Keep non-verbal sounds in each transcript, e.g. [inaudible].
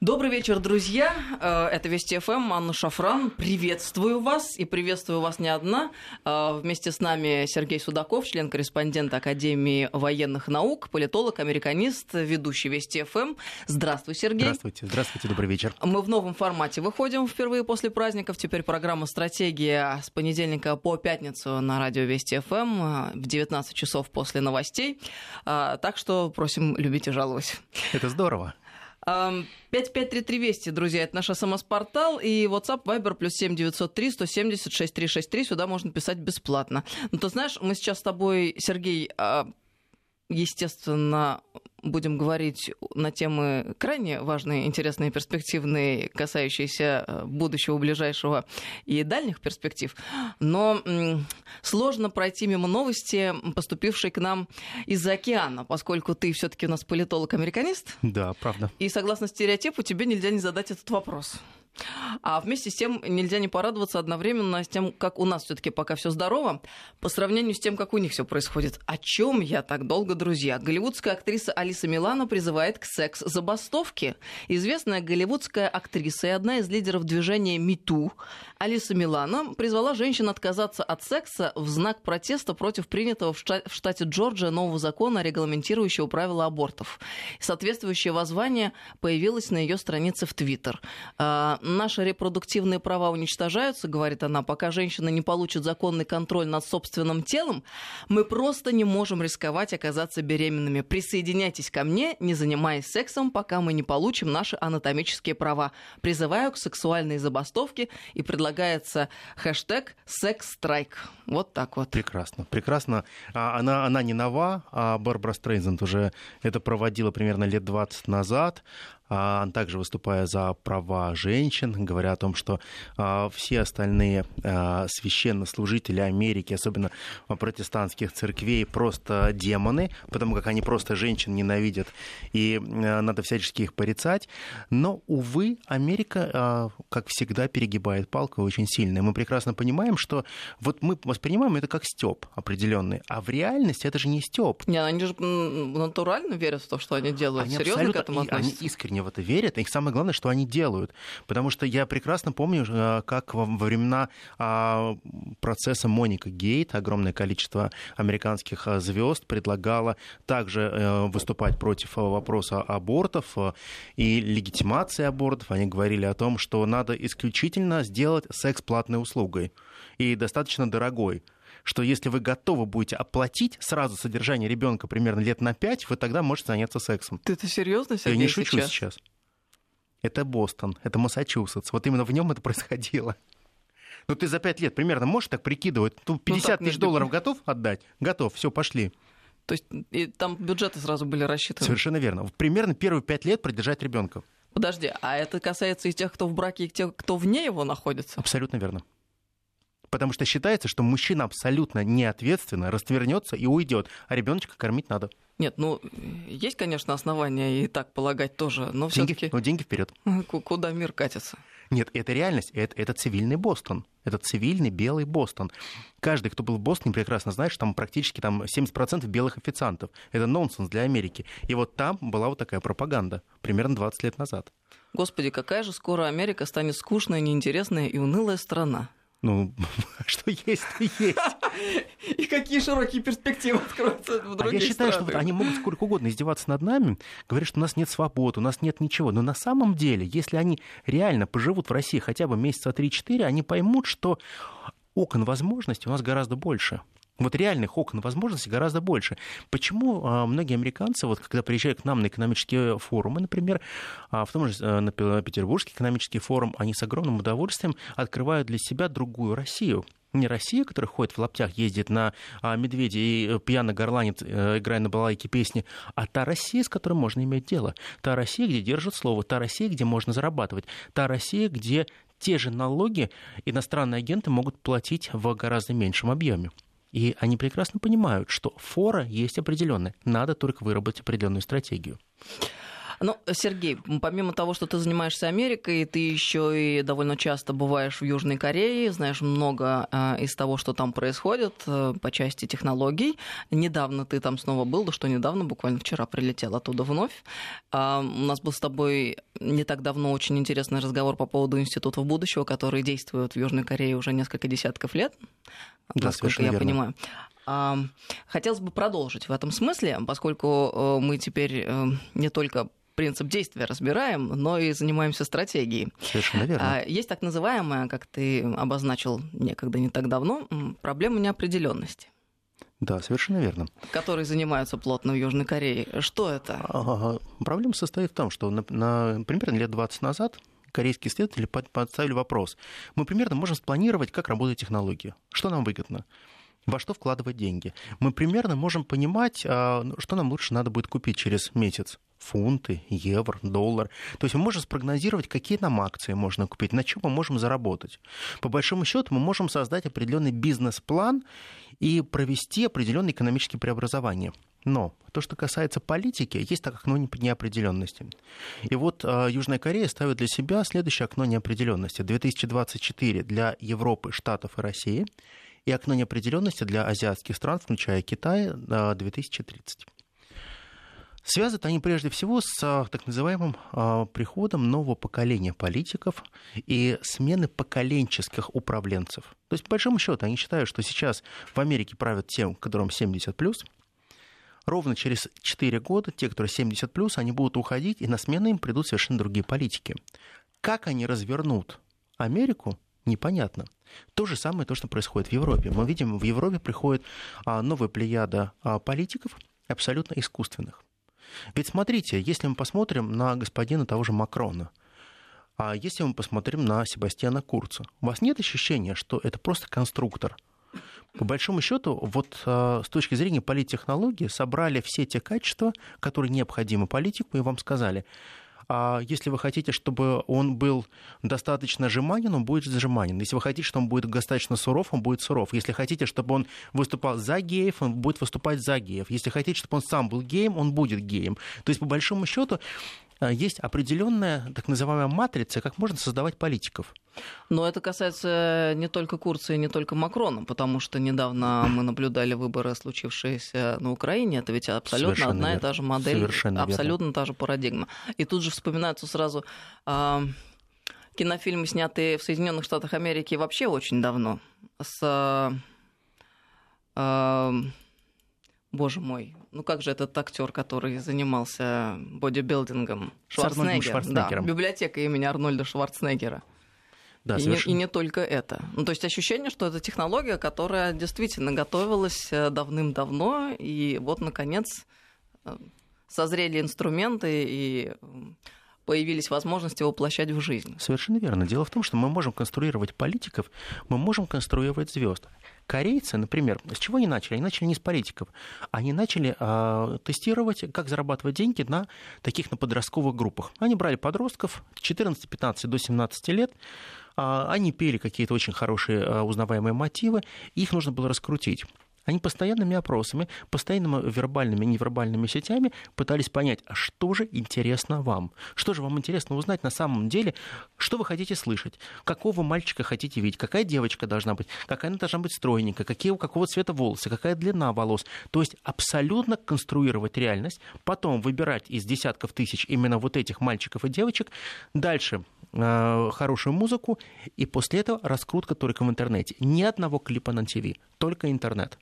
Добрый вечер, друзья. Э, это Вести ФМ, Анна Шафран. Приветствую вас. И приветствую вас не одна. Э, вместе с нами Сергей Судаков, член-корреспондент Академии военных наук, политолог, американист, ведущий Вести ФМ. Здравствуй, Сергей. Здравствуйте. Здравствуйте, добрый вечер. Мы в новом формате выходим впервые после праздников. Теперь программа «Стратегия» с понедельника по пятницу на радио Вести ФМ э, в 19 часов после новостей. Так что просим любить и жаловать. Это здорово. 5533 Вести, друзья, это наш СМС-портал и WhatsApp Viber плюс 7903 170 6363. Сюда можно писать бесплатно. Ну, ты знаешь, мы сейчас с тобой, Сергей, а, естественно, будем говорить на темы крайне важные, интересные, перспективные, касающиеся э, будущего, ближайшего и дальних перспектив. Но сложно пройти мимо новости, поступившей к нам из-за океана, поскольку ты все-таки у нас политолог-американист. Да, правда. И согласно стереотипу, тебе нельзя не задать этот вопрос. А вместе с тем нельзя не порадоваться одновременно с тем, как у нас все-таки пока все здорово, по сравнению с тем, как у них все происходит. О чем я так долго, друзья? Голливудская актриса Алиса Милана призывает к секс-забастовке. Известная голливудская актриса и одна из лидеров движения МИТУ Алиса Милана призвала женщин отказаться от секса в знак протеста против принятого в штате Джорджия нового закона, регламентирующего правила абортов. Соответствующее воззвание появилось на ее странице в Твиттер. Наши репродуктивные права уничтожаются, говорит она, пока женщина не получит законный контроль над собственным телом, мы просто не можем рисковать оказаться беременными. Присоединяйтесь ко мне, не занимаясь сексом, пока мы не получим наши анатомические права. Призываю к сексуальной забастовке и предлагается хэштег «секс-страйк». Вот так вот. Прекрасно, прекрасно. А, она, она не нова, а Барбара Стрейзенд уже это проводила примерно лет 20 назад. А, также выступая за права женщин, говоря о том, что а, все остальные а, священнослужители Америки, особенно протестантских церквей, просто демоны, потому как они просто женщин ненавидят, и надо всячески их порицать. Но, увы, Америка, как всегда, перегибает палку очень сильно. И мы прекрасно понимаем, что вот мы воспринимаем это как степ определенный, а в реальности это же не степ. Не, они же натурально верят в то, что они делают. Они Серьезно к этому относятся? Они искренне искренне в это верят, и самое главное, что они делают. Потому что я прекрасно помню, э, как во времена а, процесса Моника Гейт огромное количество американских э, звезд предлагало также э, выступать против вопроса абортов и легитимации абортов. Они говорили о том, что надо исключительно сделать секс платной услугой и достаточно дорогой что если вы готовы будете оплатить сразу содержание ребенка примерно лет на 5, вы тогда можете заняться сексом. Ты это серьезно, Сергей, Я не шучу сейчас? сейчас. Это Бостон, это Массачусетс. Вот именно в нем это происходило. [laughs] Ну, ты за 5 лет примерно можешь так прикидывать? Ну, 50 ну, тысяч долларов готов отдать? Готов, все, пошли. То есть и там бюджеты сразу были рассчитаны? Совершенно верно. Примерно первые 5 лет продержать ребенка. Подожди, а это касается и тех, кто в браке, и тех, кто вне его находится? Абсолютно верно потому что считается, что мужчина абсолютно неответственно раствернется и уйдет, а ребеночка кормить надо. Нет, ну, есть, конечно, основания и так полагать тоже, но все таки Но деньги вперед. [laughs] Куда мир катится? Нет, это реальность, это, это цивильный Бостон. Это цивильный белый Бостон. Каждый, кто был в Бостоне, прекрасно знает, что там практически там 70% белых официантов. Это нонсенс для Америки. И вот там была вот такая пропаганда примерно 20 лет назад. Господи, какая же скоро Америка станет скучная, неинтересная и унылая страна. Ну, [laughs] что есть, то есть. [laughs] И какие широкие перспективы откроются в других а Я считаю, странах. что вот они могут сколько угодно издеваться над нами, говорят, что у нас нет свободы, у нас нет ничего. Но на самом деле, если они реально поживут в России хотя бы месяца 3-4, они поймут, что окон возможностей у нас гораздо больше. Вот реальных окон возможностей гораздо больше. Почему а, многие американцы, вот когда приезжают к нам на экономические форумы, например, а, в том же э, на Петербургский экономический форум, они с огромным удовольствием открывают для себя другую Россию не Россия, которая ходит в лаптях, ездит на а, медведи и э, пьяно горланит, э, играя на балалайке песни, а та Россия, с которой можно иметь дело. Та Россия, где держат слово, та Россия, где можно зарабатывать, та Россия, где те же налоги иностранные агенты могут платить в гораздо меньшем объеме. И они прекрасно понимают, что фора есть определенная. Надо только выработать определенную стратегию. Ну, Сергей, помимо того, что ты занимаешься Америкой, ты еще и довольно часто бываешь в Южной Корее, знаешь много э, из того, что там происходит э, по части технологий. Недавно ты там снова был, да что недавно, буквально вчера прилетел оттуда вновь. Э, у нас был с тобой не так давно очень интересный разговор по поводу институтов будущего, которые действуют в Южной Корее уже несколько десятков лет, Да, насколько я верно. понимаю. Хотелось бы продолжить в этом смысле, поскольку э, мы теперь э, не только принцип действия разбираем, но и занимаемся стратегией. Совершенно верно. А, Есть так называемая, как ты обозначил некогда не так давно, проблема неопределенности, Да, совершенно верно. которой занимаются плотно в Южной Корее. Что это? А, Проблема состоит в том, что, на, на- примерно лет 20 назад корейские исследователи поставили вопрос. Мы примерно можем спланировать, как работает технология, что нам выгодно, во что вкладывать деньги. Мы примерно можем понимать, а, ну, что нам лучше надо будет купить через месяц. Фунты, евро, доллар. То есть мы можем спрогнозировать, какие нам акции можно купить, на чем мы можем заработать. По большому счету мы можем создать определенный бизнес-план и провести определенные экономические преобразования. Но то, что касается политики, есть так окно неопределенности. И вот э, Южная Корея ставит для себя следующее окно неопределенности. 2024 для Европы, Штатов и России. И окно неопределенности для азиатских стран, включая Китай, э, 2030. Связаны они прежде всего с а, так называемым а, приходом нового поколения политиков и смены поколенческих управленцев. То есть, по большому счету, они считают, что сейчас в Америке правят тем, которым 70+, ровно через 4 года те, которые 70+, они будут уходить, и на смену им придут совершенно другие политики. Как они развернут Америку, непонятно. То же самое, то, что происходит в Европе. Мы видим, в Европе приходит а, новая плеяда а, политиков, абсолютно искусственных. Ведь смотрите, если мы посмотрим на господина того же Макрона, а если мы посмотрим на Себастьяна Курца, у вас нет ощущения, что это просто конструктор? По большому счету, вот а, с точки зрения политтехнологии собрали все те качества, которые необходимы политику, и вам сказали, а если вы хотите, чтобы он был достаточно жеманен, он будет жеманен. Если вы хотите, чтобы он будет достаточно суров, он будет суров. Если хотите, чтобы он выступал за геев, он будет выступать за геев. Если хотите, чтобы он сам был геем, он будет геем. То есть, по большому счету, есть определенная так называемая матрица, как можно создавать политиков. Но это касается не только Курца и не только Макрона, потому что недавно [clears throat] мы наблюдали выборы, случившиеся на Украине. Это ведь абсолютно Совершенно одна и верно. та же модель, Совершенно абсолютно верно. та же парадигма. И тут же вспоминаются сразу а, кинофильмы, снятые в Соединенных Штатах Америки вообще очень давно. С а, Боже мой, ну как же этот актер, который занимался бодибилдингом? Шварценеггер. Шварценеггером. Да, библиотека имени Арнольда Шварценеггера. Да, и, не, и не только это. Ну, то есть ощущение, что это технология, которая действительно готовилась э, давным-давно, и вот, наконец, э, созрели инструменты и м, появились возможности воплощать в жизнь. Совершенно верно. Дело в том, что мы можем конструировать политиков, мы можем конструировать звезд. Корейцы, например, с чего они начали? Они начали не с политиков. Они начали э, тестировать, как зарабатывать деньги на таких на подростковых группах. Они брали подростков 14, 15 до 17 лет, э, они пели какие-то очень хорошие э, узнаваемые мотивы, их нужно было раскрутить. Они постоянными опросами, постоянными вербальными и невербальными сетями пытались понять, а что же интересно вам? Что же вам интересно узнать на самом деле? Что вы хотите слышать? Какого мальчика хотите видеть? Какая девочка должна быть? Какая она должна быть стройненькая? Какие, какого цвета волосы? Какая длина волос? То есть абсолютно конструировать реальность, потом выбирать из десятков тысяч именно вот этих мальчиков и девочек, дальше э, хорошую музыку, и после этого раскрутка только в интернете. Ни одного клипа на ТВ, только интернет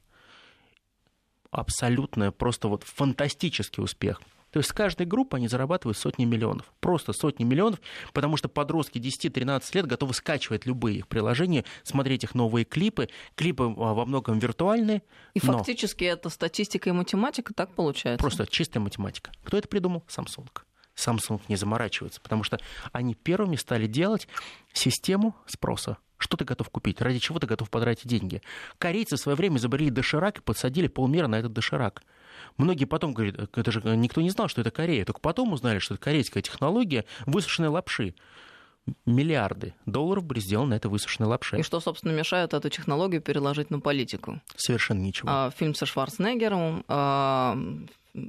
абсолютно просто вот фантастический успех. То есть с каждой группы они зарабатывают сотни миллионов. Просто сотни миллионов, потому что подростки 10-13 лет готовы скачивать любые их приложения, смотреть их новые клипы. Клипы а, во многом виртуальные, И но фактически это статистика и математика, так получается. просто чистая математика. Кто это придумал? Samsung. Samsung не заморачивается, потому что они первыми стали делать систему спроса. Что ты готов купить? Ради чего ты готов потратить деньги? Корейцы в свое время изобрели доширак и подсадили полмира на этот доширак. Многие потом говорят, это же никто не знал, что это Корея. Только потом узнали, что это корейская технология высушенной лапши. Миллиарды долларов были сделаны на этой высушенной лапше. И что, собственно, мешает эту технологию переложить на политику? Совершенно ничего. А, фильм со Шварценеггером, а,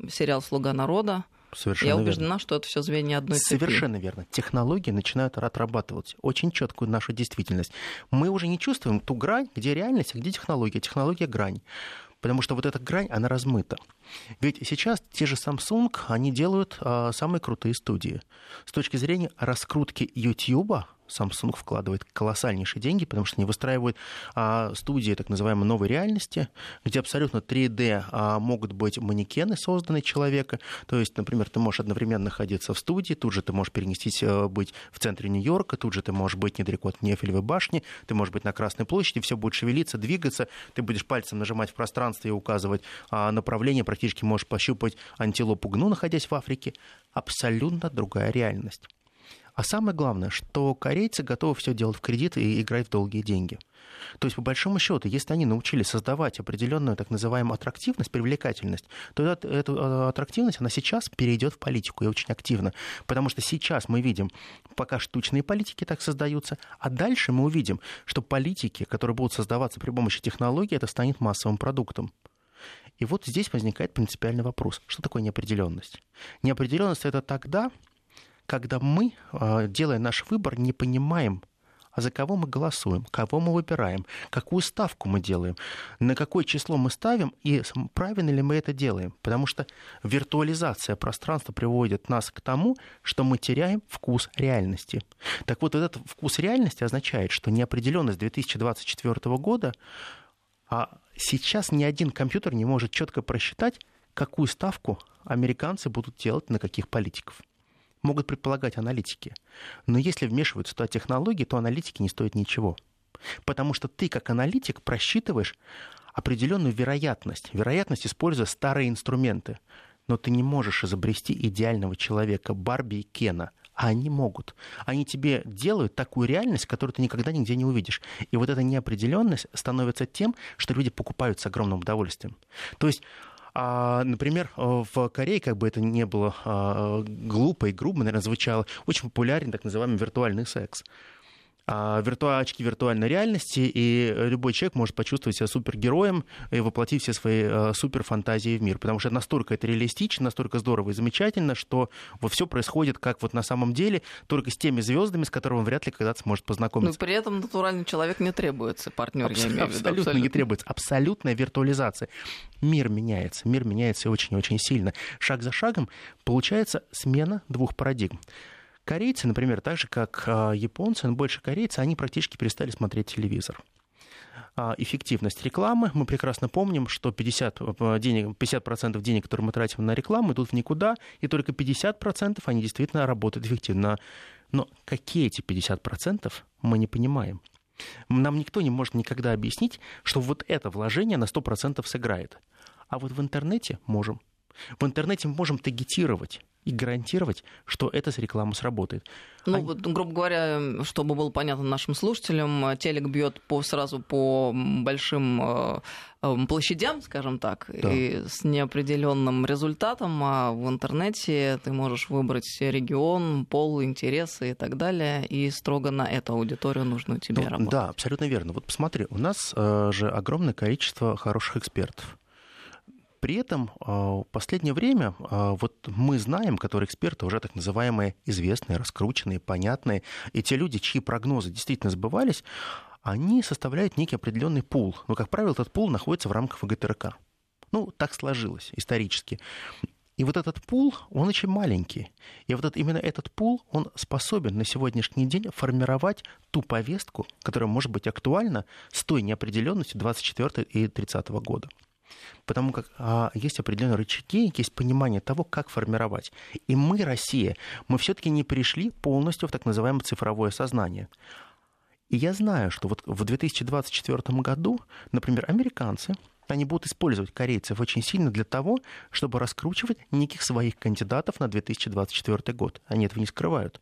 сериал «Слуга народа», Совершенно Я верно. убеждена, что это все звенья одной цепи. Совершенно верно. Технологии начинают отрабатывать очень четкую нашу действительность. Мы уже не чувствуем ту грань, где реальность, а где технология. Технология — грань. Потому что вот эта грань, она размыта. Ведь сейчас те же Samsung, они делают а, самые крутые студии. С точки зрения раскрутки YouTube, Samsung вкладывает колоссальнейшие деньги, потому что они выстраивают а, студии так называемой новой реальности, где абсолютно 3D а, могут быть манекены, созданные человека. То есть, например, ты можешь одновременно находиться в студии, тут же ты можешь перенестись, а, быть в центре Нью-Йорка, тут же ты можешь быть недалеко от Нефелевой башни, ты можешь быть на Красной площади, все будет шевелиться, двигаться, ты будешь пальцем нажимать в пространстве и указывать а, направление, практически можешь пощупать антилопу гну, находясь в Африке. Абсолютно другая реальность. А самое главное, что корейцы готовы все делать в кредит и играть в долгие деньги. То есть, по большому счету, если они научились создавать определенную так называемую аттрактивность, привлекательность, то эта, эта аттрактивность, она сейчас перейдет в политику и очень активно. Потому что сейчас мы видим, пока штучные политики так создаются, а дальше мы увидим, что политики, которые будут создаваться при помощи технологий, это станет массовым продуктом. И вот здесь возникает принципиальный вопрос. Что такое неопределенность? Неопределенность это тогда, когда мы, а, делая наш выбор, не понимаем, а за кого мы голосуем, кого мы выбираем, какую ставку мы делаем, на какое число мы ставим и правильно ли мы это делаем. Потому что виртуализация пространства приводит нас к тому, что мы теряем вкус реальности. Так вот, этот вкус реальности означает, что неопределенность 2024 года, а сейчас ни один компьютер не может четко просчитать, какую ставку американцы будут делать на каких политиков могут предполагать аналитики. Но если вмешиваются туда технологии, то аналитики не стоят ничего. Потому что ты, как аналитик, просчитываешь определенную вероятность. Вероятность, используя старые инструменты. Но ты не можешь изобрести идеального человека, Барби и Кена. А они могут. Они тебе делают такую реальность, которую ты никогда нигде не увидишь. И вот эта неопределенность становится тем, что люди покупают с огромным удовольствием. То есть а, например, в Корее, как бы это не было а, глупо и грубо, наверное, звучало, очень популярен так называемый виртуальный секс. А, вирту... очки виртуальной реальности, и любой человек может почувствовать себя супергероем и воплотить все свои а, суперфантазии в мир. Потому что настолько это реалистично, настолько здорово и замечательно, что вот все происходит как вот на самом деле, только с теми звездами, с которыми он вряд ли когда-то сможет познакомиться. Но при этом натуральный человек не требуется, партнер, Абс- я имею в виду. Абсолютно, абсолютно не требуется. Абсолютная виртуализация. Мир меняется, мир меняется очень-очень сильно. Шаг за шагом получается смена двух парадигм. Корейцы, например, так же как а, японцы, но больше корейцы, они практически перестали смотреть телевизор а, эффективность рекламы. Мы прекрасно помним, что 50%, э, денег, 50% денег, которые мы тратим на рекламу, идут в никуда, и только 50% они действительно работают эффективно. Но какие эти 50% мы не понимаем. Нам никто не может никогда объяснить, что вот это вложение на 100% сыграет. А вот в интернете можем. В интернете мы можем таргетировать и гарантировать, что эта реклама сработает. Ну, а... вот, грубо говоря, чтобы было понятно нашим слушателям, телек бьет по, сразу по большим э, площадям, скажем так, да. и с неопределенным результатом, а в интернете ты можешь выбрать регион, пол, интересы и так далее, и строго на эту аудиторию нужную тебе ну, работать. Да, абсолютно верно. Вот посмотри, у нас э, же огромное количество хороших экспертов. При этом в последнее время вот мы знаем, которые эксперты уже так называемые известные, раскрученные, понятные, и те люди, чьи прогнозы действительно сбывались, они составляют некий определенный пул. Но, как правило, этот пул находится в рамках ВГТРК. Ну, так сложилось исторически. И вот этот пул, он очень маленький. И вот именно этот пул, он способен на сегодняшний день формировать ту повестку, которая может быть актуальна с той неопределенностью 24 и 30 года. Потому как а, есть определенные рычаги, есть понимание того, как формировать. И мы, Россия, мы все-таки не пришли полностью в так называемое цифровое сознание. И я знаю, что вот в 2024 году, например, американцы, они будут использовать корейцев очень сильно для того, чтобы раскручивать неких своих кандидатов на 2024 год. Они этого не скрывают.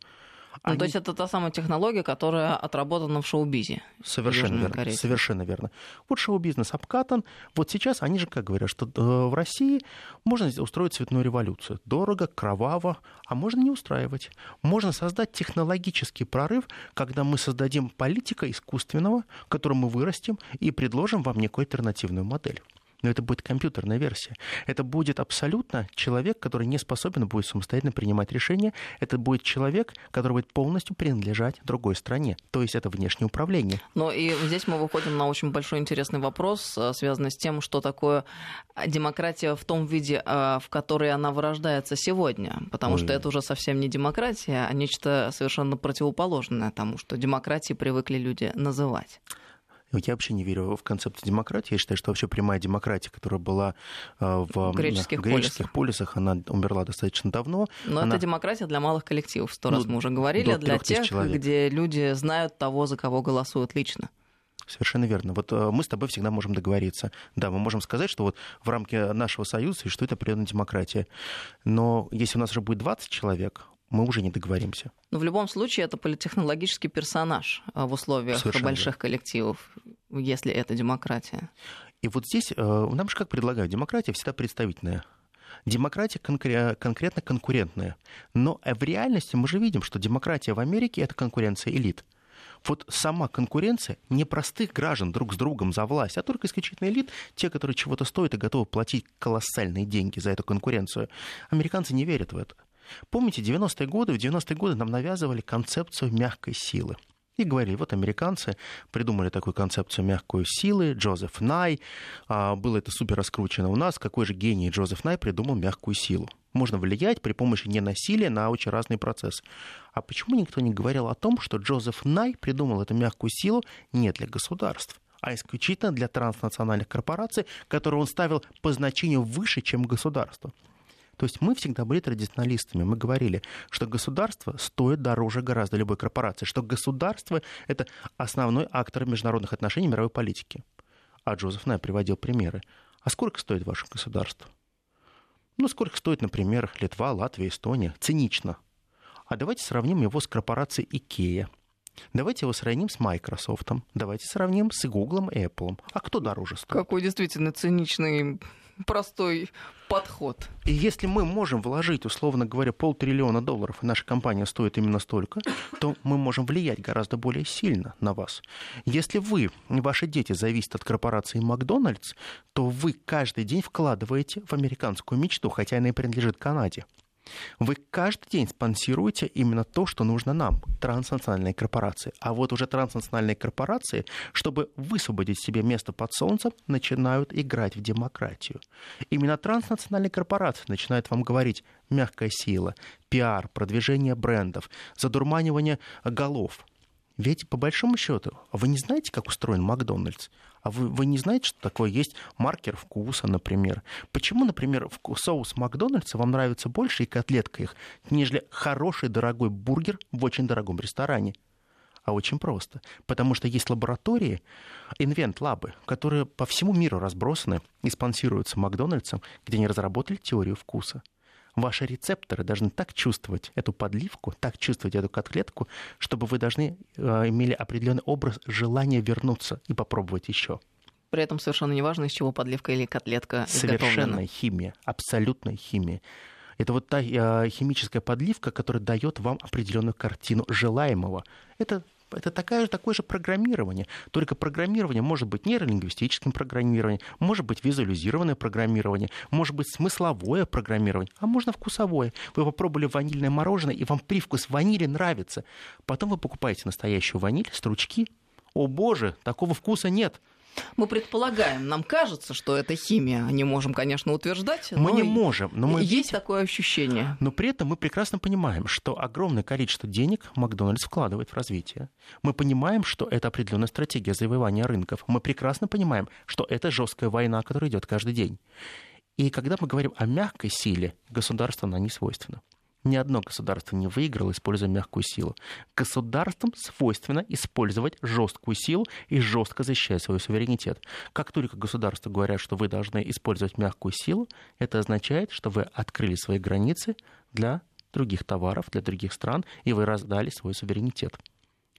Ну, Они... то есть это та самая технология, которая отработана в шоу-бизе. Совершенно верно. Корейцев. Совершенно верно. Вот шоу-бизнес обкатан. Вот сейчас они же как говорят, что э, в России можно устроить цветную революцию. Дорого, кроваво, а можно не устраивать. Можно создать технологический прорыв, когда мы создадим политика искусственного, которую мы вырастим и предложим вам некую альтернативную модель. Но это будет компьютерная версия. Это будет абсолютно человек, который не способен будет самостоятельно принимать решения. Это будет человек, который будет полностью принадлежать другой стране. То есть это внешнее управление. Но и здесь мы выходим на очень большой интересный вопрос, э, связанный с тем, что такое демократия в том виде, э, в которой она вырождается сегодня. Потому Ой. что это уже совсем не демократия, а нечто совершенно противоположное тому, что демократии привыкли люди называть. Я вообще не верю в концепцию демократии. Я считаю, что вообще прямая демократия, которая была э, в греческих, греческих полисах. полисах, она умерла достаточно давно. Но она... это демократия для малых коллективов, сто ну, раз мы уже говорили, для тех, человек. где люди знают того, за кого голосуют лично. Совершенно верно. Вот э, мы с тобой всегда можем договориться. Да, мы можем сказать, что вот в рамке нашего союза существует определенная демократия. Но если у нас уже будет 20 человек, мы уже не договоримся. Но в любом случае это политехнологический персонаж а, в условиях Совершенно больших верно. коллективов, если это демократия. И вот здесь э, нам же как предлагают, демократия всегда представительная. Демократия конкре- конкретно конкурентная. Но в реальности мы же видим, что демократия в Америке это конкуренция элит. Вот сама конкуренция не простых граждан друг с другом за власть, а только исключительно элит, те, которые чего-то стоят и готовы платить колоссальные деньги за эту конкуренцию. Американцы не верят в это. Помните, 90-е годы, в 90-е годы нам навязывали концепцию мягкой силы. И говорили, вот американцы придумали такую концепцию мягкой силы, Джозеф Най, а, было это супер раскручено у нас, какой же гений Джозеф Най придумал мягкую силу. Можно влиять при помощи ненасилия на очень разные процессы. А почему никто не говорил о том, что Джозеф Най придумал эту мягкую силу не для государств, а исключительно для транснациональных корпораций, которые он ставил по значению выше, чем государство. То есть мы всегда были традиционалистами. Мы говорили, что государство стоит дороже гораздо любой корпорации, что государство — это основной актор международных отношений мировой политики. А Джозеф Най приводил примеры. А сколько стоит ваше государство? Ну, сколько стоит, например, Литва, Латвия, Эстония? Цинично. А давайте сравним его с корпорацией Икея. Давайте его сравним с Microsoft. Давайте сравним с Google и Apple. А кто дороже стоит? Какой действительно циничный простой подход. И если мы можем вложить, условно говоря, полтриллиона долларов, и наша компания стоит именно столько, то мы можем влиять гораздо более сильно на вас. Если вы, ваши дети зависят от корпорации Макдональдс, то вы каждый день вкладываете в американскую мечту, хотя она и принадлежит Канаде. Вы каждый день спонсируете именно то, что нужно нам, транснациональные корпорации. А вот уже транснациональные корпорации, чтобы высвободить себе место под солнцем, начинают играть в демократию. Именно транснациональные корпорации начинают вам говорить мягкая сила, пиар, продвижение брендов, задурманивание голов. Ведь, по большому счету, вы не знаете, как устроен Макдональдс? А вы, вы не знаете, что такое есть маркер вкуса, например? Почему, например, соус Макдональдса вам нравится больше и котлетка их, нежели хороший дорогой бургер в очень дорогом ресторане? А очень просто. Потому что есть лаборатории, инвент-лабы, которые по всему миру разбросаны и спонсируются Макдональдсом, где они разработали теорию вкуса ваши рецепторы должны так чувствовать эту подливку, так чувствовать эту котлетку, чтобы вы должны э, имели определенный образ желания вернуться и попробовать еще. При этом совершенно неважно, из чего подливка или котлетка Совершенная химия, абсолютная химия. Это вот та э, химическая подливка, которая дает вам определенную картину желаемого. Это это такое такое же программирование. Только программирование может быть нейролингвистическим программированием, может быть визуализированное программирование, может быть смысловое программирование, а можно вкусовое. Вы попробовали ванильное мороженое, и вам привкус ванили нравится. Потом вы покупаете настоящую ваниль, стручки. О боже, такого вкуса нет. Мы предполагаем, нам кажется, что это химия. Не можем, конечно, утверждать. Мы не можем, но мы есть такое ощущение. Но при этом мы прекрасно понимаем, что огромное количество денег Макдональдс вкладывает в развитие. Мы понимаем, что это определенная стратегия завоевания рынков. Мы прекрасно понимаем, что это жесткая война, которая идет каждый день. И когда мы говорим о мягкой силе, государство она не свойственно. Ни одно государство не выиграло, используя мягкую силу. Государствам свойственно использовать жесткую силу и жестко защищать свой суверенитет. Как только государства говорят, что вы должны использовать мягкую силу, это означает, что вы открыли свои границы для других товаров, для других стран, и вы раздали свой суверенитет.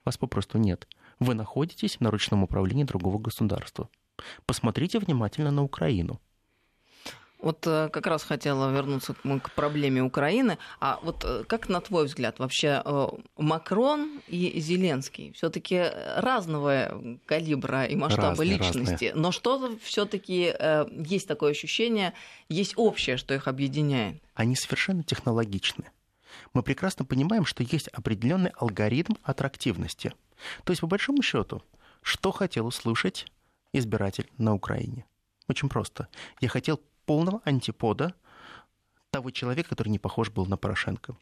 Вас попросту нет. Вы находитесь на ручном управлении другого государства. Посмотрите внимательно на Украину. Вот э, как раз хотела вернуться к проблеме Украины. А вот э, как на твой взгляд вообще э, Макрон и Зеленский все-таки разного калибра и масштаба разные, личности, разные. но что-то все-таки есть такое ощущение, есть общее, что их объединяет. Они совершенно технологичны. Мы прекрасно понимаем, что есть определенный алгоритм аттрактивности. То есть, по большому счету, что хотел услышать избиратель на Украине? Очень просто. Я хотел полного антипода того человека, который не похож был на Порошенко.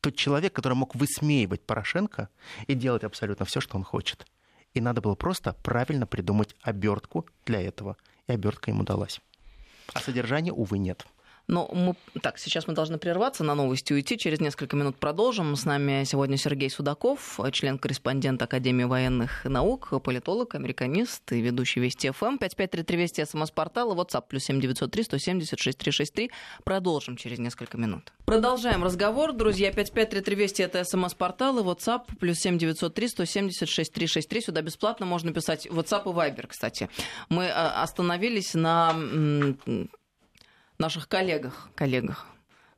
Тот человек, который мог высмеивать Порошенко и делать абсолютно все, что он хочет. И надо было просто правильно придумать обертку для этого. И обертка ему далась. А содержания, увы, нет. Но мы... Так, сейчас мы должны прерваться, на новости уйти. Через несколько минут продолжим. С нами сегодня Сергей Судаков, член-корреспондент Академии военных наук, политолог, американист и ведущий Вести ФМ. 5533 Вести, СМС-портал и WhatsApp плюс 7903 170 6363. Продолжим через несколько минут. Продолжаем разговор, друзья. 5533 Вести, это СМС-портал и WhatsApp плюс 7903 170 6363. Сюда бесплатно можно писать WhatsApp и Viber, кстати. Мы а, остановились на наших коллегах, коллегах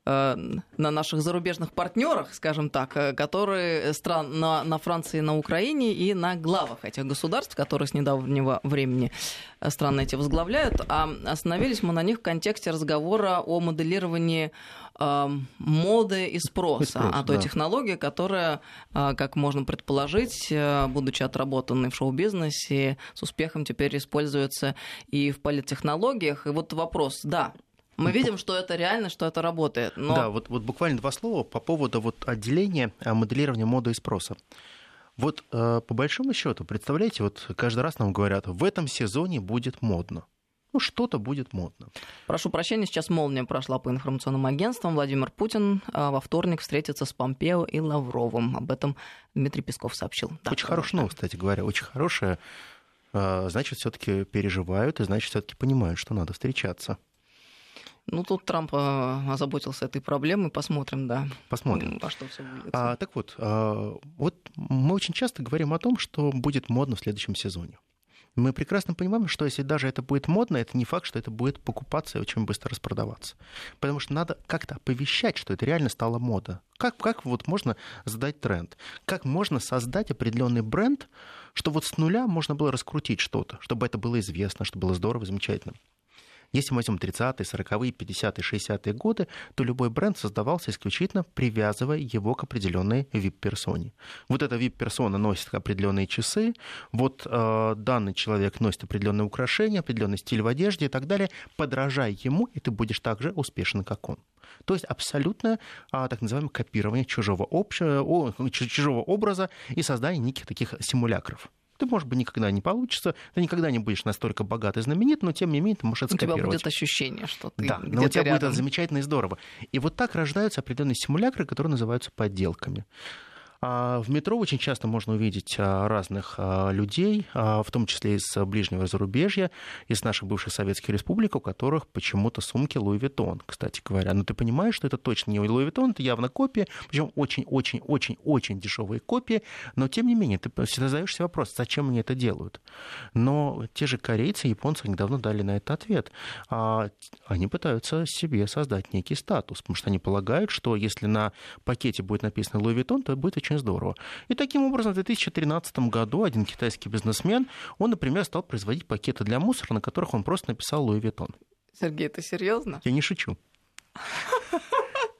э, на наших зарубежных партнерах, скажем так, э, которые стран на, на Франции, на Украине и на главах этих государств, которые с недавнего времени э, страны эти возглавляют. А остановились мы на них в контексте разговора о моделировании э, моды и спроса, и спрос, а той да. технологии, которая, как можно предположить, будучи отработанной в шоу-бизнесе, с успехом теперь используется и в политтехнологиях. И вот вопрос, да, мы видим, что это реально, что это работает. Но... Да, вот, вот буквально два слова по поводу вот отделения э, моделирования моды и спроса. Вот э, по большому счету, представляете, вот каждый раз нам говорят, в этом сезоне будет модно. Ну, что-то будет модно. Прошу прощения, сейчас молния прошла по информационным агентствам. Владимир Путин э, во вторник встретится с Помпео и Лавровым. Об этом Дмитрий Песков сообщил. Да, очень хорошая новость, кстати говоря, очень хорошая. Значит, все-таки переживают и значит, все-таки понимают, что надо встречаться. Ну, тут Трамп э, озаботился этой проблемой. Посмотрим, да. Посмотрим. Во что все будет. А, так вот, а, вот мы очень часто говорим о том, что будет модно в следующем сезоне. Мы прекрасно понимаем, что если даже это будет модно, это не факт, что это будет покупаться и очень быстро распродаваться. Потому что надо как-то оповещать, что это реально стало мода. Как, как вот можно задать тренд? Как можно создать определенный бренд, что вот с нуля можно было раскрутить что-то, чтобы это было известно, чтобы было здорово, замечательно. Если мы возьмем 30-е, 40-е, 50-е, 60-е годы, то любой бренд создавался исключительно привязывая его к определенной VIP-персоне. Вот эта VIP-персона носит определенные часы, вот э, данный человек носит определенные украшения, определенный стиль в одежде и так далее. Подражай ему, и ты будешь так же успешен, как он. То есть абсолютное а, так называемое копирование чужого, общего, чужого образа и создание неких таких симулякров. Ты, может быть, никогда не получится, ты никогда не будешь настолько богат и знаменит, но тем не менее ты можешь это скопировать. У тебя будет ощущение, что ты Да, но у тебя рядом. будет это замечательно и здорово. И вот так рождаются определенные симулякры, которые называются подделками. А в метро очень часто можно увидеть а, разных а, людей, в том числе из ближнего зарубежья, из наших бывших советских республик, у которых почему-то сумки Луи Vuitton, кстати говоря. Но ты понимаешь, что это точно не Луи Vuitton, это явно копия, причем очень-очень-очень-очень дешевые копии, но тем не менее ты всегда задаешься вопрос, зачем они это делают. Но те же корейцы, японцы недавно дали на это ответ. Они пытаются себе создать некий статус, потому что они полагают, что если на пакете будет написано Луи Vuitton, то будет очень очень здорово. И таким образом в 2013 году один китайский бизнесмен, он, например, стал производить пакеты для мусора, на которых он просто написал Louis Vuitton. Сергей, ты серьезно? Я не шучу.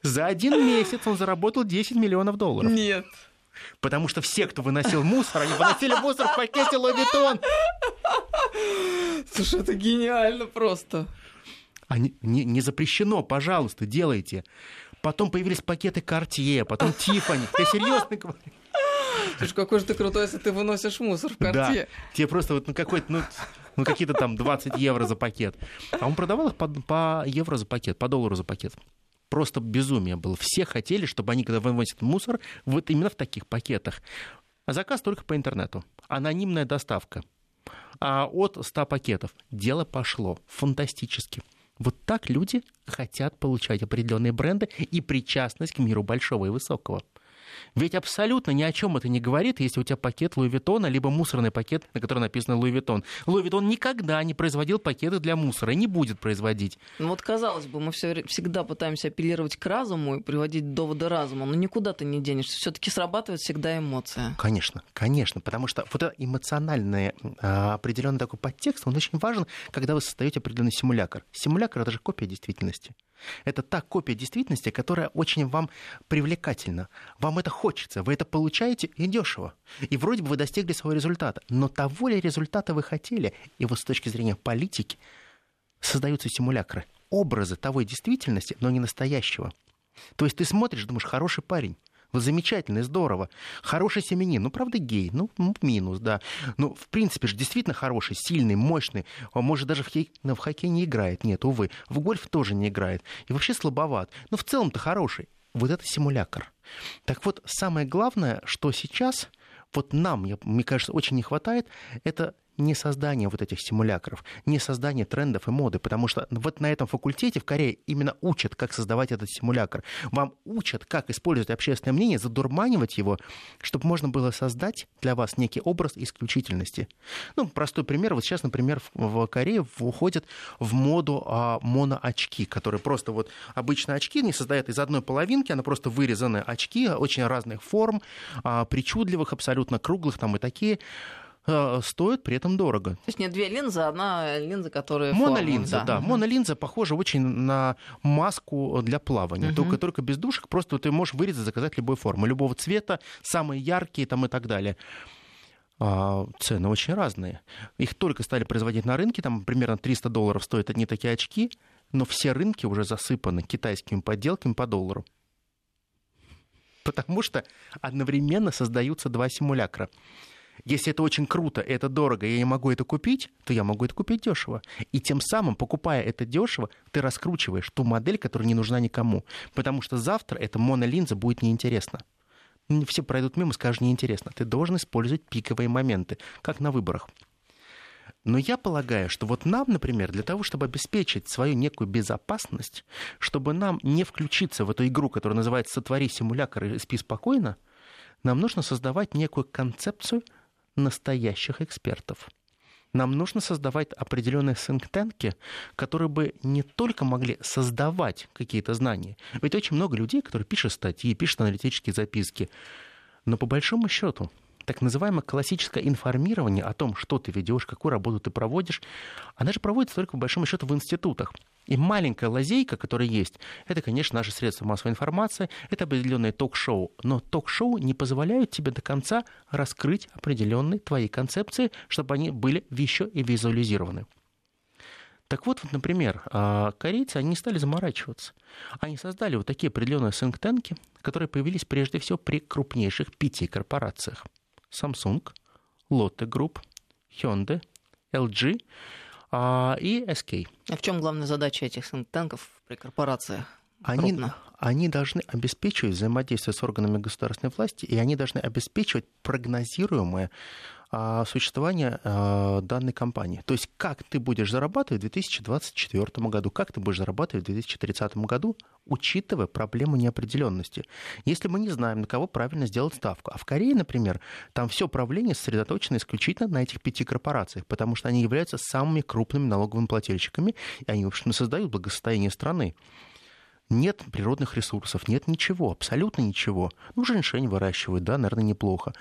За один месяц он заработал 10 миллионов долларов. Нет. Потому что все, кто выносил мусор, они выносили мусор в пакете Louis Vuitton. Слушай, это гениально просто. Не, не, не запрещено, пожалуйста, делайте. Потом появились пакеты Cartier, потом [laughs] Tiffany. Я серьезно говорю. Слушай, какой же ты крутой, если ты выносишь мусор в Cartier. Да, тебе просто вот ну, какой-то, ну, ну какие-то там 20 евро за пакет. А он продавал их по, по евро за пакет, по доллару за пакет. Просто безумие было. Все хотели, чтобы они, когда выносят мусор, вот именно в таких пакетах. А заказ только по интернету. Анонимная доставка. А от 100 пакетов. Дело пошло. Фантастически. Вот так люди хотят получать определенные бренды и причастность к миру большого и высокого. Ведь абсолютно ни о чем это не говорит, если у тебя пакет Louis Vuitton а, либо мусорный пакет, на котором написано Louis Vuitton. Louis Vuitton никогда не производил пакеты для мусора и не будет производить. Ну вот казалось бы, мы все, всегда пытаемся апеллировать к разуму и приводить доводы разума, но никуда ты не денешься. Все-таки срабатывает всегда эмоция. Конечно, конечно, потому что вот это эмоциональный а, определенный такой подтекст, он очень важен, когда вы создаете определенный симулякр. Симулякр это же копия действительности. Это та копия действительности, которая очень вам привлекательна. Вам это хочется, вы это получаете и дешево. И вроде бы вы достигли своего результата. Но того ли результата вы хотели? И вот с точки зрения политики создаются симулякры. Образы того действительности, но не настоящего. То есть ты смотришь, думаешь, хороший парень. Вот замечательно, здорово. Хороший семенин, ну, правда, гей, ну, минус, да. Ну, в принципе же, действительно хороший, сильный, мощный. Он, может, даже в, хей... ну, в хоккей не играет, нет, увы. В гольф тоже не играет. И вообще слабоват. Но в целом-то хороший. Вот это симулятор. Так вот, самое главное, что сейчас вот нам, мне кажется, очень не хватает, это не создание вот этих симулякров, не создание трендов и моды, потому что вот на этом факультете в Корее именно учат, как создавать этот симулякр. Вам учат, как использовать общественное мнение, задурманивать его, чтобы можно было создать для вас некий образ исключительности. Ну, простой пример. Вот сейчас, например, в Корее уходят в моду а, моноочки, которые просто вот обычные очки не создают из одной половинки, она просто вырезаны очки очень разных форм, а, причудливых, абсолютно круглых там и такие. Э, стоит при этом дорого. То есть нет две линзы, одна линза, которая Монолинза, да. да. Монолинза похожа очень на маску для плавания, угу. только, только без душек, просто ты можешь вырезать, заказать любой формы, любого цвета, самые яркие там и так далее а, цены очень разные. Их только стали производить на рынке, там примерно 300 долларов стоят одни такие очки, но все рынки уже засыпаны китайскими подделками по доллару. Потому что одновременно создаются два симулякра. Если это очень круто, это дорого, я не могу это купить, то я могу это купить дешево. И тем самым, покупая это дешево, ты раскручиваешь ту модель, которая не нужна никому. Потому что завтра эта монолинза будет неинтересна. Все пройдут мимо, скажут, неинтересно. Ты должен использовать пиковые моменты, как на выборах. Но я полагаю, что вот нам, например, для того, чтобы обеспечить свою некую безопасность, чтобы нам не включиться в эту игру, которая называется «Сотвори симулятор и спи спокойно», нам нужно создавать некую концепцию настоящих экспертов. Нам нужно создавать определенные синктенки, которые бы не только могли создавать какие-то знания. Ведь очень много людей, которые пишут статьи, пишут аналитические записки. Но по большому счету так называемое классическое информирование о том, что ты ведешь, какую работу ты проводишь, она же проводится только, по большому счету, в институтах. И маленькая лазейка, которая есть, это, конечно, наши средства массовой информации, это определенные ток-шоу. Но ток-шоу не позволяют тебе до конца раскрыть определенные твои концепции, чтобы они были еще и визуализированы. Так вот, вот, например, а, корейцы, они стали заморачиваться. Они создали вот такие определенные синктенки, которые появились прежде всего при крупнейших пяти корпорациях. Samsung, Lotte Group, Hyundai, LG а, и SK. А в чем главная задача этих синктенков при корпорациях? Они, они должны обеспечивать взаимодействие с органами государственной власти, и они должны обеспечивать прогнозируемое существования а, данной компании. То есть как ты будешь зарабатывать в 2024 году, как ты будешь зарабатывать в 2030 году, учитывая проблему неопределенности. Если мы не знаем, на кого правильно сделать ставку. А в Корее, например, там все правление сосредоточено исключительно на этих пяти корпорациях, потому что они являются самыми крупными налоговыми плательщиками, и они, в общем, создают благосостояние страны. Нет природных ресурсов, нет ничего, абсолютно ничего. Ну, женьшень выращивают, да, наверное, неплохо.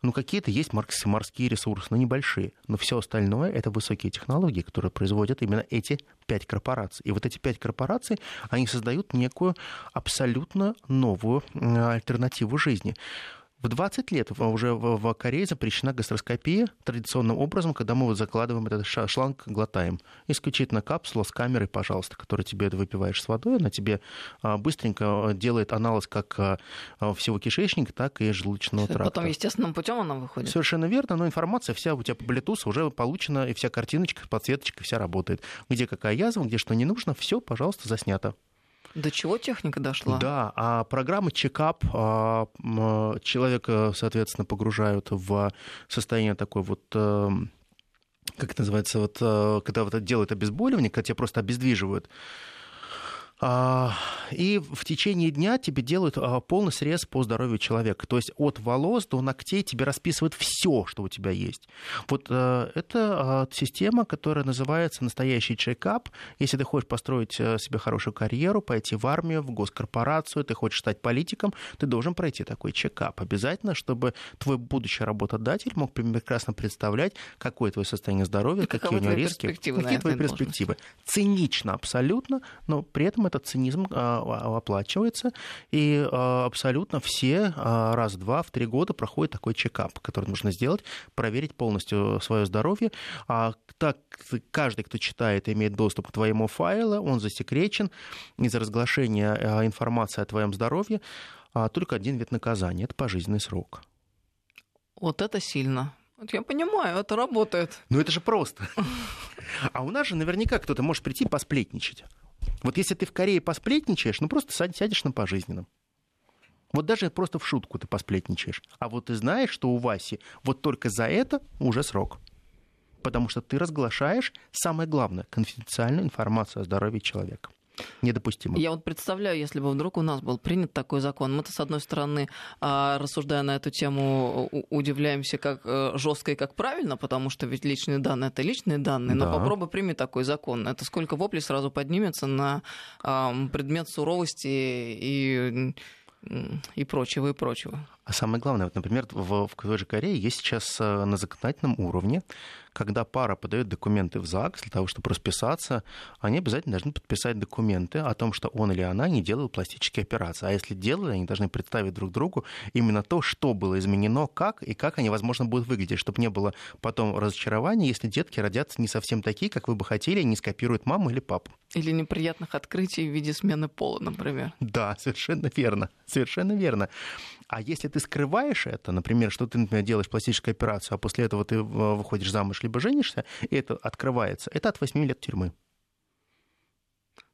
Ну, какие-то есть морские ресурсы, но небольшие. Но все остальное — это высокие технологии, которые производят именно эти пять корпораций. И вот эти пять корпораций, они создают некую абсолютно новую альтернативу жизни. В 20 лет уже в Корее запрещена гастроскопия традиционным образом, когда мы вот закладываем этот шланг, глотаем. Исключительно капсула с камерой, пожалуйста, которую тебе выпиваешь с водой, она тебе а, быстренько а, делает анализ как а, всего кишечника, так и желудочного тракта. Потом естественным путем она выходит. Совершенно верно, но информация вся у тебя по Bluetooth уже получена, и вся картиночка, подсветочка вся работает. Где какая язва, где что не нужно, все, пожалуйста, заснято. До чего техника дошла? Да, а программы чекап а, человека, соответственно, погружают в состояние такой вот э, как это называется, вот, э, когда вот делают обезболивание, когда тебя просто обездвиживают, А, и в течение дня тебе делают а, полный срез по здоровью человека. То есть от волос до ногтей тебе расписывают все, что у тебя есть. Вот э, это система, которая называется настоящий чекап. Если ты хочешь построить э, себе хорошую карьеру, пойти в армию, в госкорпорацию, ты хочешь стать политиком, ты должен пройти такой чекап. Обязательно, чтобы твой будущий работодатель мог прекрасно представлять, какое твое состояние здоровья, какие у него риски, какие твои перспективы. Цинично абсолютно, но при этом этот цинизм а, оплачивается, и а, абсолютно все а, раз-два в три года проходит такой чекап, который нужно сделать, проверить полностью свое здоровье. Так каждый, кто читает, имеет доступ к твоему файлу, он засекречен из-за разглашения информации о твоем здоровье. Только один вид наказания – это пожизненный срок. Вот это сильно. Вот я понимаю, это работает. Ну это же просто. [laughs] А у нас же наверняка кто-то может прийти посплетничать. Вот если ты в Корее посплетничаешь, ну просто сядешь на пожизненном. Вот даже просто в шутку ты посплетничаешь. А вот ты знаешь, что у Васи вот только за это уже срок. Потому что ты разглашаешь, самое главное, конфиденциальную информацию о здоровье человека недопустимо. Я вот представляю, если бы вдруг у нас был принят такой закон. Мы-то, с одной стороны, а, рассуждая на эту тему, удивляемся, как э, жестко и как правильно, потому что ведь личные данные это личные данные. Но да. попробуй прими такой закон. Это сколько воплей сразу поднимется на предмет суровости и и прочего, и прочего. А самое главное, вот, например, в, в той же Корее есть сейчас э, на законодательном уровне, когда пара подает документы в ЗАГС для того, чтобы расписаться, они обязательно должны подписать документы о том, что он или она не делают пластические операции. А если делали, они должны представить друг другу именно то, что было изменено, как и как они, возможно, будут выглядеть, чтобы не было потом разочарования, если детки родятся не совсем такие, как вы бы хотели, не скопируют маму или папу. Или неприятных открытий в виде смены пола, например. Да, совершенно верно. Совершенно верно. А если ты скрываешь это, например, что ты, например, делаешь пластическую операцию, а после этого ты э, выходишь замуж либо женишься, и это открывается, это от 8 лет тюрьмы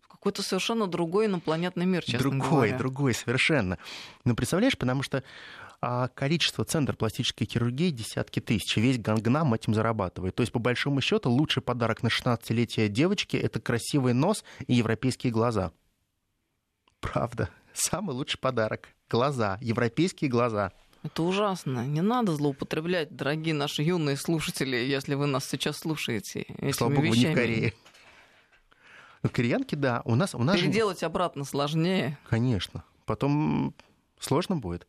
какой-то совершенно другой инопланетный мир, честно другой, говоря. Другой, другой, совершенно. Ну, представляешь, потому что а количество центров пластической хирургии десятки тысяч. Весь Гангнам этим зарабатывает. То есть, по большому счету, лучший подарок на 16-летие девочки – это красивый нос и европейские глаза. Правда. Самый лучший подарок. Глаза. Европейские глаза. Это ужасно. Не надо злоупотреблять, дорогие наши юные слушатели, если вы нас сейчас слушаете. Слава богу, вещами. не в Корее. Ну, кореянки, да. У нас, у нас Переделать же... обратно сложнее. Конечно. Потом сложно будет.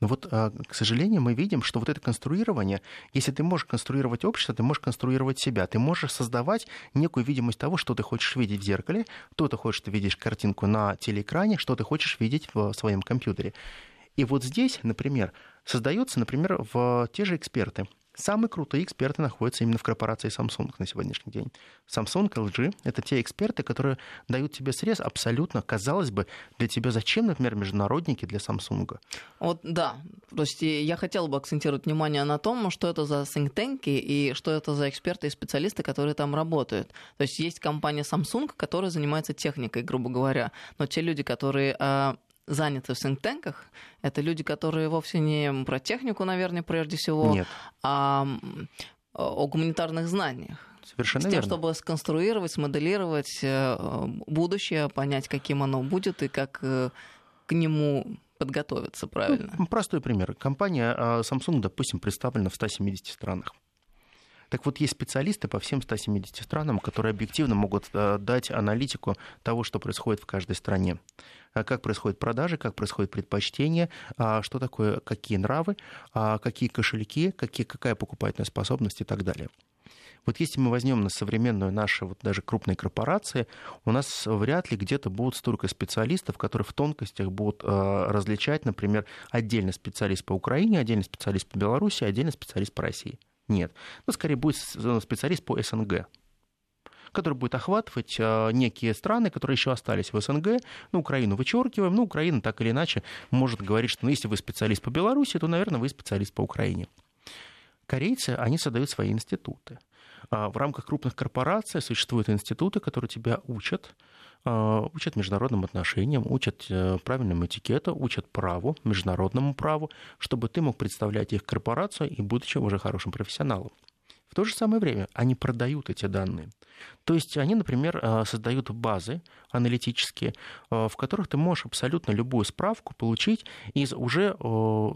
Но вот, а, к сожалению, мы видим, что вот это конструирование, если ты можешь конструировать общество, ты можешь конструировать себя, ты можешь создавать некую видимость того, что ты хочешь видеть в зеркале, то ты хочешь, ты видишь картинку на телеэкране, что ты хочешь видеть в своем компьютере. И вот здесь, например, создаются, например, в те же эксперты – Самые крутые эксперты находятся именно в корпорации Samsung на сегодняшний день. Samsung, LG — это те эксперты, которые дают тебе срез абсолютно, казалось бы, для тебя зачем, например, международники для Samsung? Вот да, то есть я хотела бы акцентировать внимание на том, что это за think tank и что это за эксперты и специалисты, которые там работают. То есть есть компания Samsung, которая занимается техникой, грубо говоря, но те люди, которые а, заняты в синтенках, это люди, которые вовсе не про технику, наверное, прежде всего, Нет. а о гуманитарных знаниях. Совершенно с тем, верно. чтобы сконструировать, смоделировать э, будущее, понять, каким оно будет и как э, к нему подготовиться правильно. Ну, простой пример. Компания а, Samsung, допустим, представлена в 170 странах. Так вот, есть специалисты по всем 170 странам, которые объективно могут э, дать аналитику того, что происходит в каждой стране. А как происходят продажи, как происходит предпочтение, а что такое, какие нравы, а какие кошельки, какие, какая покупательная способность и так далее. Вот если мы возьмем на современную наши вот даже крупные корпорации, у нас вряд ли где-то будут столько специалистов, которые в тонкостях будут различать, например, отдельный специалист по Украине, отдельный специалист по Беларуси, отдельный специалист по России. Нет. Ну, скорее будет э, специалист по СНГ который будет охватывать э, некие страны, которые еще остались в СНГ. Ну, Украину вычеркиваем. Ну, Украина так или иначе может говорить, что ну, если вы специалист по Беларуси, то, наверное, вы специалист по Украине. Корейцы, они создают свои институты. А в рамках крупных корпораций существуют институты, которые тебя учат, учат международным отношениям, учат правильному этикету, учат праву, международному праву, чтобы ты мог представлять их корпорацию и будучи уже хорошим профессионалом. В то же самое время они продают эти данные. То есть они, например, э, создают базы аналитические, в которых ты можешь абсолютно любую справку получить из уже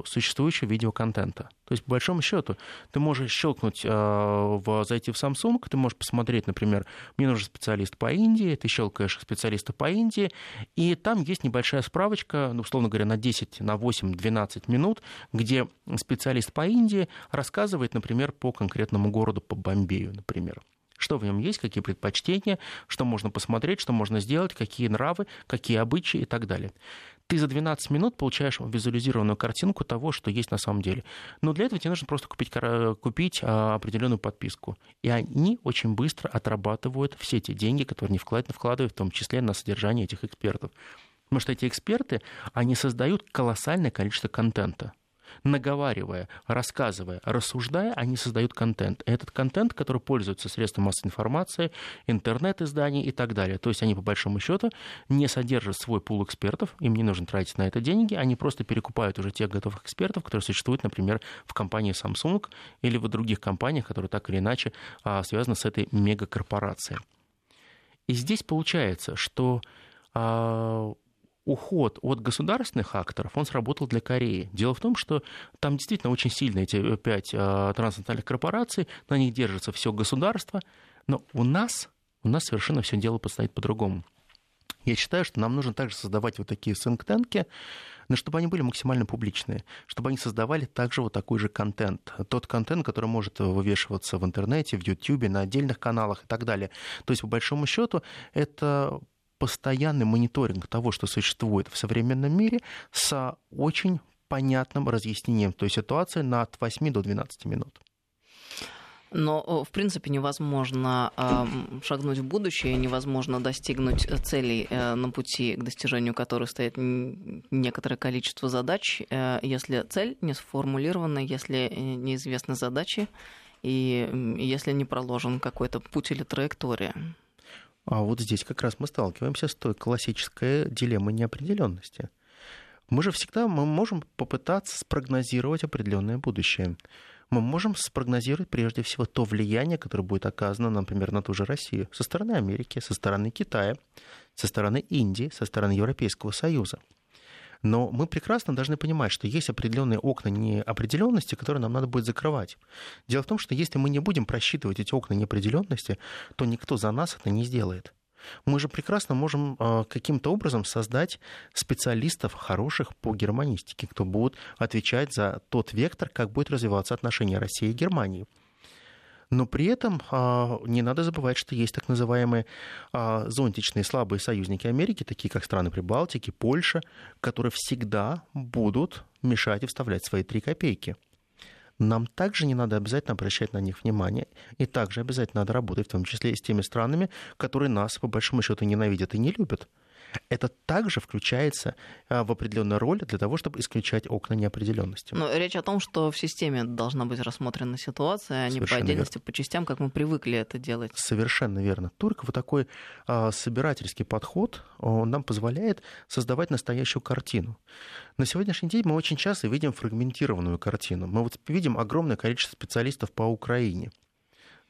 существующего видеоконтента. То есть, по большому счету, ты можешь щелкнуть, в, зайти в Samsung, ты можешь посмотреть, например, мне нужен специалист по Индии, ты щелкаешь специалиста по Индии, и там есть небольшая справочка, ну, условно говоря, на 10, на 8, 12 минут, где специалист по Индии рассказывает, например, по конкретному городу, по Бомбею, например что в нем есть, какие предпочтения, что можно посмотреть, что можно сделать, какие нравы, какие обычаи и так далее. Ты за 12 минут получаешь визуализированную картинку того, что есть на самом деле. Но для этого тебе нужно просто купить, купить а, определенную подписку. И они очень быстро отрабатывают все те деньги, которые они вкладывают, в том числе на содержание этих экспертов. Потому что эти эксперты, они создают колоссальное количество контента наговаривая, рассказывая, рассуждая, они создают контент. Этот контент, который пользуется средством массовой информации, интернет-изданий и так далее. То есть они, по большому счету, не содержат свой пул экспертов, им не нужно тратить на это деньги, они просто перекупают уже тех готовых экспертов, которые существуют, например, в компании Samsung или в других компаниях, которые так или иначе а, связаны с этой мегакорпорацией. И здесь получается, что а, уход от государственных акторов, он сработал для Кореи. Дело в том, что там действительно очень сильно эти пять а, транснациональных корпораций, на них держится все государство, но у нас, у нас совершенно все дело постоит по-другому. Я считаю, что нам нужно также создавать вот такие синктенки, но чтобы они были максимально публичные, чтобы они создавали также вот такой же контент. Тот контент, который может вывешиваться в интернете, в YouTube, на отдельных каналах и так далее. То есть, по большому счету, это постоянный мониторинг того, что существует в современном мире, с очень понятным разъяснением той ситуации на от 8 до 12 минут. Но, в принципе, невозможно э, шагнуть в будущее, невозможно достигнуть целей, э, на пути к достижению которой стоит некоторое количество задач, э, если цель не сформулирована, если неизвестны задачи и если не проложен какой-то путь или траектория. А вот здесь как раз мы сталкиваемся с той классической дилеммой неопределенности. Мы же всегда мы можем попытаться спрогнозировать определенное будущее. Мы можем спрогнозировать прежде всего то влияние, которое будет оказано, например, на ту же Россию со стороны Америки, со стороны Китая, со стороны Индии, со стороны Европейского Союза. Но мы прекрасно должны понимать, что есть определенные окна неопределенности, которые нам надо будет закрывать. Дело в том, что если мы не будем просчитывать эти окна неопределенности, то никто за нас это не сделает. Мы же прекрасно можем а, каким-то образом создать специалистов хороших по германистике, кто будет отвечать за тот вектор, как будет развиваться отношения России и Германии. Но при этом а, не надо забывать, что есть так называемые а, зонтичные слабые союзники Америки, такие как страны Прибалтики, Польша, которые всегда будут мешать и вставлять свои три копейки. Нам также не надо обязательно обращать на них внимание, и также обязательно надо работать, в том числе и с теми странами, которые нас, по большому счету, ненавидят и не любят это также включается а, в определенную роль для того, чтобы исключать окна неопределенности. Но речь о том, что в системе должна быть рассмотрена ситуация, а не по отдельности, верно. по частям, как мы привыкли это делать. Совершенно верно. Только вот такой а, собирательский подход он нам позволяет создавать настоящую картину. На сегодняшний день мы очень часто видим фрагментированную картину. Мы вот видим огромное количество специалистов по Украине.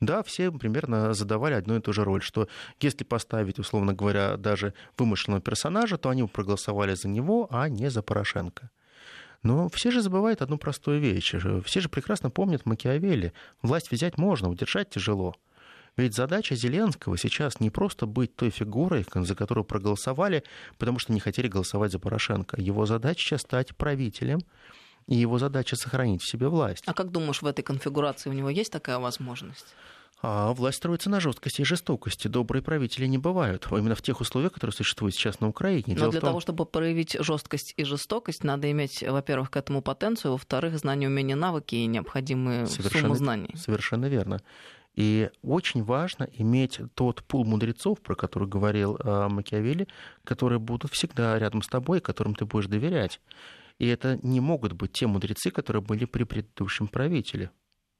Да, все примерно задавали одну и ту же роль, что если поставить, условно говоря, даже вымышленного персонажа, то они проголосовали за него, а не за Порошенко. Но все же забывают одну простую вещь. Все же прекрасно помнят Макиавелли. Власть взять можно, удержать тяжело. Ведь задача Зеленского сейчас не просто быть той фигурой, за которую проголосовали, потому что не хотели голосовать за Порошенко. Его задача сейчас стать правителем, и его задача сохранить в себе власть. А как думаешь, в этой конфигурации у него есть такая возможность? А власть строится на жесткости и жестокости. Добрые правители не бывают. Именно в тех условиях, которые существуют сейчас на Украине. Но Дело для том... того, чтобы проявить жесткость и жестокость, надо иметь, во-первых, к этому потенцию, во-вторых, знания, умения, навыки и необходимые совершенно, сумму знаний. Совершенно верно. И очень важно иметь тот пул мудрецов, про который говорил э, Макиавелли, которые будут всегда рядом с тобой, которым ты будешь доверять. И это не могут быть те мудрецы, которые были при предыдущем правителе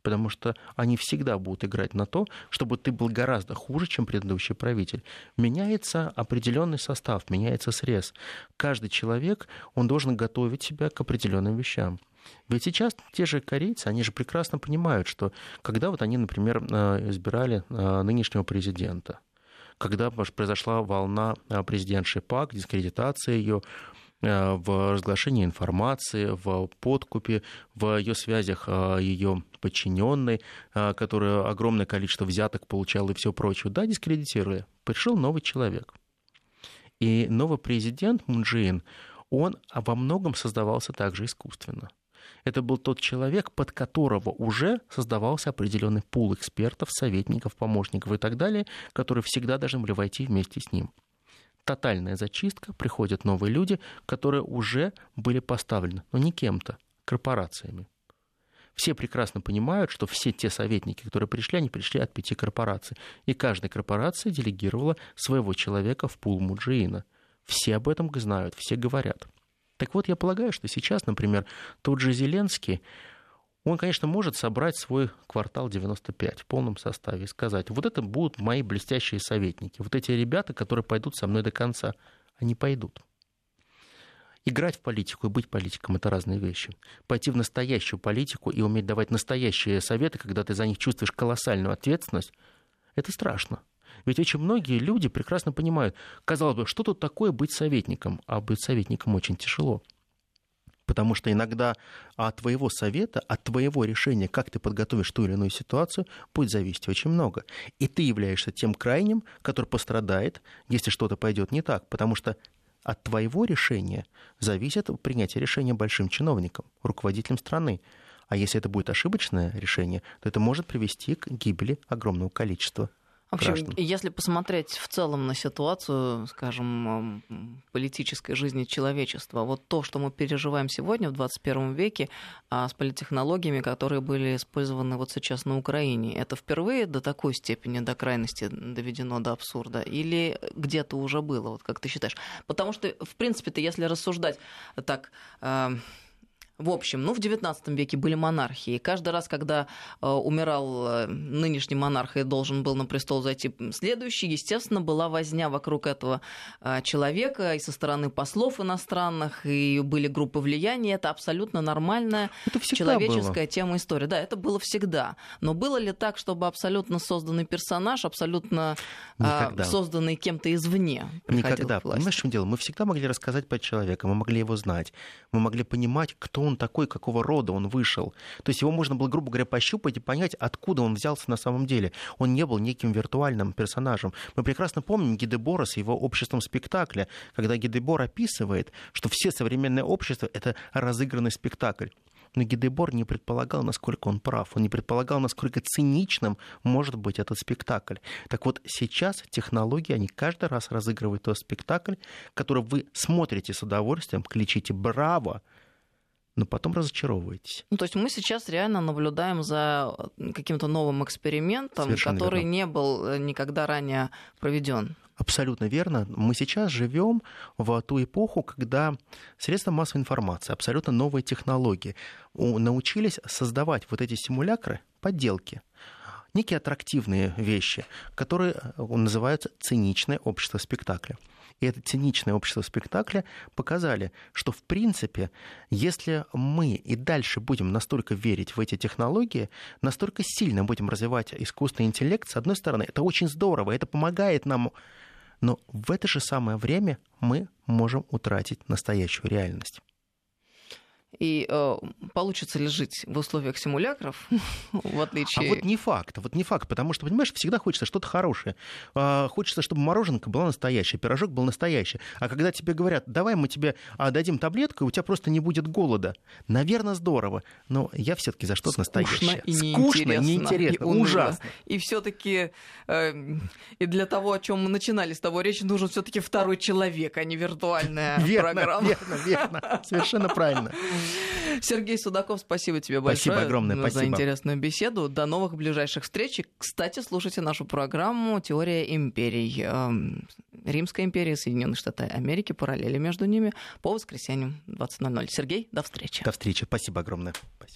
потому что они всегда будут играть на то, чтобы ты был гораздо хуже, чем предыдущий правитель. Меняется определенный состав, меняется срез. Каждый человек, он должен готовить себя к определенным вещам. Ведь сейчас те же корейцы, они же прекрасно понимают, что когда вот они, например, э, избирали э, нынешнего президента – когда произошла волна президентши ПАК, дискредитация ее, Э, в разглашении информации, в подкупе, в ее связях э, ее подчиненной, э, которая огромное количество взяток получала и все прочее. Да, дискредитируя. Пришел новый человек. И новый президент Мунджиин, он во многом создавался также искусственно. Это был тот человек, под которого уже создавался определенный пул экспертов, советников, помощников и так далее, которые всегда должны были войти вместе с ним тотальная зачистка, приходят новые люди, которые уже были поставлены, но не кем-то, корпорациями. Все прекрасно понимают, что все те советники, которые пришли, они пришли от пяти корпораций. И каждая корпорация делегировала своего человека в пул Муджиина. Все об этом знают, все говорят. Так вот, я полагаю, что сейчас, например, тот же Зеленский, он, конечно, может собрать свой квартал 95 в полном составе и сказать, вот это будут мои блестящие советники, вот эти ребята, которые пойдут со мной до конца, они пойдут. Играть в политику и быть политиком – это разные вещи. Пойти в настоящую политику и уметь давать настоящие советы, когда ты за них чувствуешь колоссальную ответственность, это страшно. Ведь очень многие люди прекрасно понимают, казалось бы, что тут такое быть советником, а быть советником очень тяжело. Потому что иногда от твоего совета, от твоего решения, как ты подготовишь ту или иную ситуацию, будет зависеть очень много. И ты являешься тем крайним, который пострадает, если что-то пойдет не так. Потому что от твоего решения зависит принятие решения большим чиновником, руководителем страны. А если это будет ошибочное решение, то это может привести к гибели огромного количества общем, граждан. если посмотреть в целом на ситуацию, скажем, политической жизни человечества, вот то, что мы переживаем сегодня в 21 веке а, с политтехнологиями, которые были использованы вот сейчас на Украине, это впервые до такой степени, до крайности доведено до абсурда? Или где-то уже было, вот как ты считаешь? Потому что, в принципе-то, если рассуждать так а, в общем, ну, в XIX веке были монархии. Каждый раз, когда э, умирал э, нынешний монарх и должен был на престол зайти следующий, естественно, была возня вокруг этого э, человека и со стороны послов иностранных, и были группы влияния. Это абсолютно нормальная это человеческая было. тема истории. Да, это было всегда. Но было ли так, чтобы абсолютно созданный персонаж, абсолютно э, созданный кем-то извне, Никогда. Понимаешь, в чем дело? Мы всегда могли рассказать про человека, мы могли его знать, мы могли понимать, кто он такой, какого рода он вышел. То есть его можно было, грубо говоря, пощупать и понять, откуда он взялся на самом деле. Он не был неким виртуальным персонажем. Мы прекрасно помним Гидебора с его обществом спектакля, когда Гидебор описывает, что все современные общества — это разыгранный спектакль. Но Гидебор не предполагал, насколько он прав. Он не предполагал, насколько циничным может быть этот спектакль. Так вот, сейчас технологии, они каждый раз разыгрывают тот спектакль, который вы смотрите с удовольствием, кричите «Браво!», но потом разочаровываетесь. Ну, то есть мы сейчас реально наблюдаем за э, каким-то новым экспериментом, Совершенно который верно. не был э, никогда ранее проведен. Абсолютно верно. Мы сейчас живем в ту эпоху, когда средства массовой информации, абсолютно новые технологии, научились создавать вот эти симулякры, подделки, некие аттрактивные вещи, которые э, называются циничное общество спектакля и это циничное общество спектакля показали, что в принципе, если мы и дальше будем настолько верить в эти технологии, настолько сильно будем развивать искусственный интеллект, с одной стороны, это очень здорово, это помогает нам, но в это же самое время мы можем утратить настоящую реальность. И э, получится ли жить в условиях симулякров, [laughs] в отличие... А вот не факт, вот не факт, потому что, понимаешь, всегда хочется что-то хорошее. Э, хочется, чтобы мороженка была настоящая, пирожок был настоящий. А когда тебе говорят, давай мы тебе а, дадим таблетку, и у тебя просто не будет голода, наверное, здорово, но я все таки за что-то настоящее. И Скучно, неинтересно, и ужасно. И все таки э, и для того, о чем мы начинали с того речь, нужен все таки второй человек, а не виртуальная верно, программа. Верно, верно, совершенно правильно. [laughs] Сергей Судаков, спасибо тебе большое спасибо огромное, за спасибо. интересную беседу. До новых ближайших встреч. Кстати, слушайте нашу программу «Теория империй». Эм, Римская империя, Соединенные Штаты Америки, параллели между ними по воскресеньям 20.00. Сергей, до встречи. До встречи. Спасибо огромное. Спасибо.